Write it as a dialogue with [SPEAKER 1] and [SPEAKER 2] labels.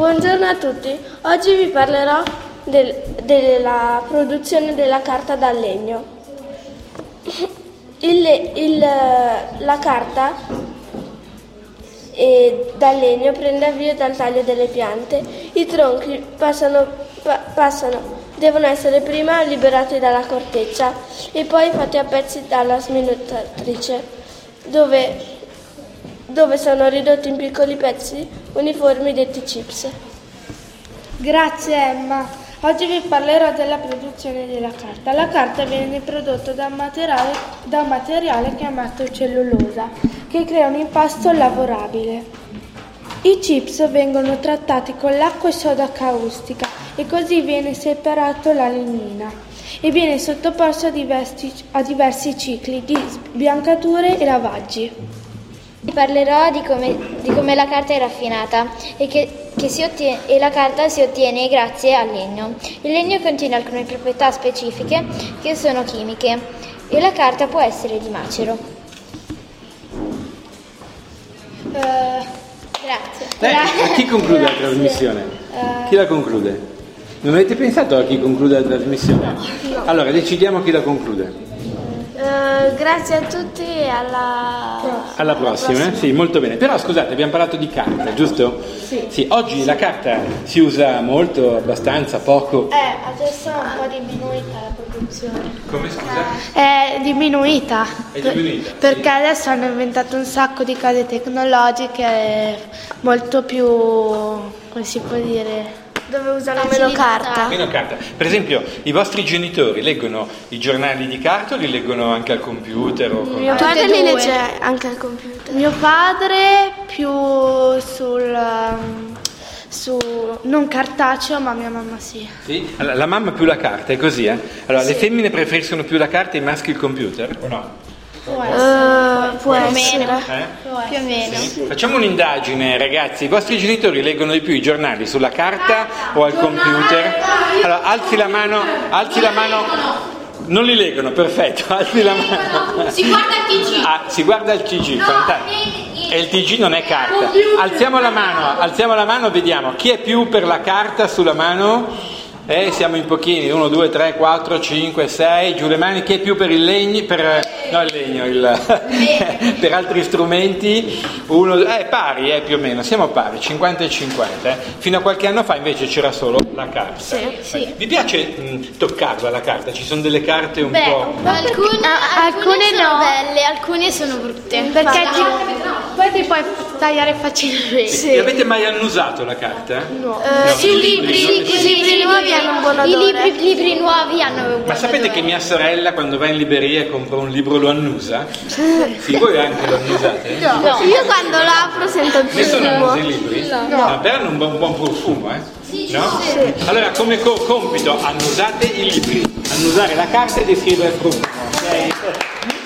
[SPEAKER 1] Buongiorno a tutti, oggi vi parlerò del- della produzione della carta da legno. Il il- la carta eh, da legno prende avvio dal taglio delle piante. I tronchi passano, pa- passano- devono essere prima liberati dalla corteccia e poi fatti a pezzi dalla sminuttatrice, dove, dove sono ridotti in piccoli pezzi uniformi detti chips.
[SPEAKER 2] Grazie Emma. Oggi vi parlerò della produzione della carta. La carta viene prodotta da un materiale, da un materiale chiamato cellulosa, che crea un impasto lavorabile. I chips vengono trattati con l'acqua e soda caustica e così viene separato la lignina e viene sottoposto a diversi, a diversi cicli di sbiancature e lavaggi.
[SPEAKER 3] Vi parlerò di come, di come la carta è raffinata e, che, che si ottiene, e la carta si ottiene grazie al legno. Il legno contiene alcune proprietà specifiche che sono chimiche e la carta può essere di macero. grazie.
[SPEAKER 4] Eh, a chi conclude la trasmissione? Chi la conclude? Non avete pensato a chi conclude la trasmissione? Allora decidiamo chi la conclude.
[SPEAKER 1] Eh, grazie a tutti e alla...
[SPEAKER 4] Alla prossima, eh? sì, molto bene. Però scusate, abbiamo parlato di carta, giusto? Sì. oggi la carta si usa molto, abbastanza, poco.
[SPEAKER 2] Eh, adesso è un po' diminuita la produzione.
[SPEAKER 4] Come scusa?
[SPEAKER 2] È diminuita.
[SPEAKER 4] È diminuita,
[SPEAKER 2] Perché adesso hanno inventato un sacco di cose tecnologiche molto più, come si può dire,
[SPEAKER 1] dove usano meno carta.
[SPEAKER 4] Meno carta. Per esempio, i vostri genitori leggono i giornali di carta o li leggono anche al computer? O con...
[SPEAKER 1] Mio padre li legge anche al computer.
[SPEAKER 2] Mio padre più sul, um, su, non cartaceo, ma mia mamma sì.
[SPEAKER 4] Sì? Allora, la mamma più la carta, è così, eh? Allora, le femmine preferiscono più la carta e i maschi il computer? O no?
[SPEAKER 1] Eh, può essere.
[SPEAKER 4] Eh?
[SPEAKER 3] Più o meno.
[SPEAKER 4] Facciamo un'indagine, ragazzi. I vostri genitori leggono di più i giornali sulla carta o al computer? Allora, alzi la mano, alzi la mano. Non li leggono, perfetto, alzi la mano.
[SPEAKER 5] Si guarda il TG.
[SPEAKER 4] Ah, si guarda il TG, fantastico. E il TG non è carta. Alziamo la mano, alziamo la mano, vediamo. Chi è più per la carta sulla mano? Eh, siamo in pochini, 1, 2, 3, 4, 5, 6, giù le mani, chi è più per il legno, per, no il legno, il, per altri strumenti, uno, eh, pari eh, più o meno, siamo pari, 50 e 50, eh. fino a qualche anno fa invece c'era solo la carta. Vi piace mh, toccarla la carta? Ci sono delle carte un po'...
[SPEAKER 3] Alcune,
[SPEAKER 2] Ah, alcune
[SPEAKER 3] alcune sono
[SPEAKER 2] no.
[SPEAKER 3] Alcune sono brutte.
[SPEAKER 2] Perché ti, poi ti puoi tagliare facilmente.
[SPEAKER 4] E Avete mai annusato la carta? No.
[SPEAKER 3] Sì, i libri, sì, i libri nuovi hanno un buon odore. I libri, libri nuovi hanno un buon
[SPEAKER 4] Ma sapete
[SPEAKER 3] odore.
[SPEAKER 4] che mia sorella quando va in libreria e compra un libro lo annusa? Sì, voi anche lo annusate?
[SPEAKER 1] Io quando l'apro sento il
[SPEAKER 4] Nessuno
[SPEAKER 1] profumo.
[SPEAKER 4] annusa i libri? No. però hanno un buon, buon profumo, eh? no? Allora, come co- compito, annusate i libri, annusare la carta e descrivere il profumo, ok?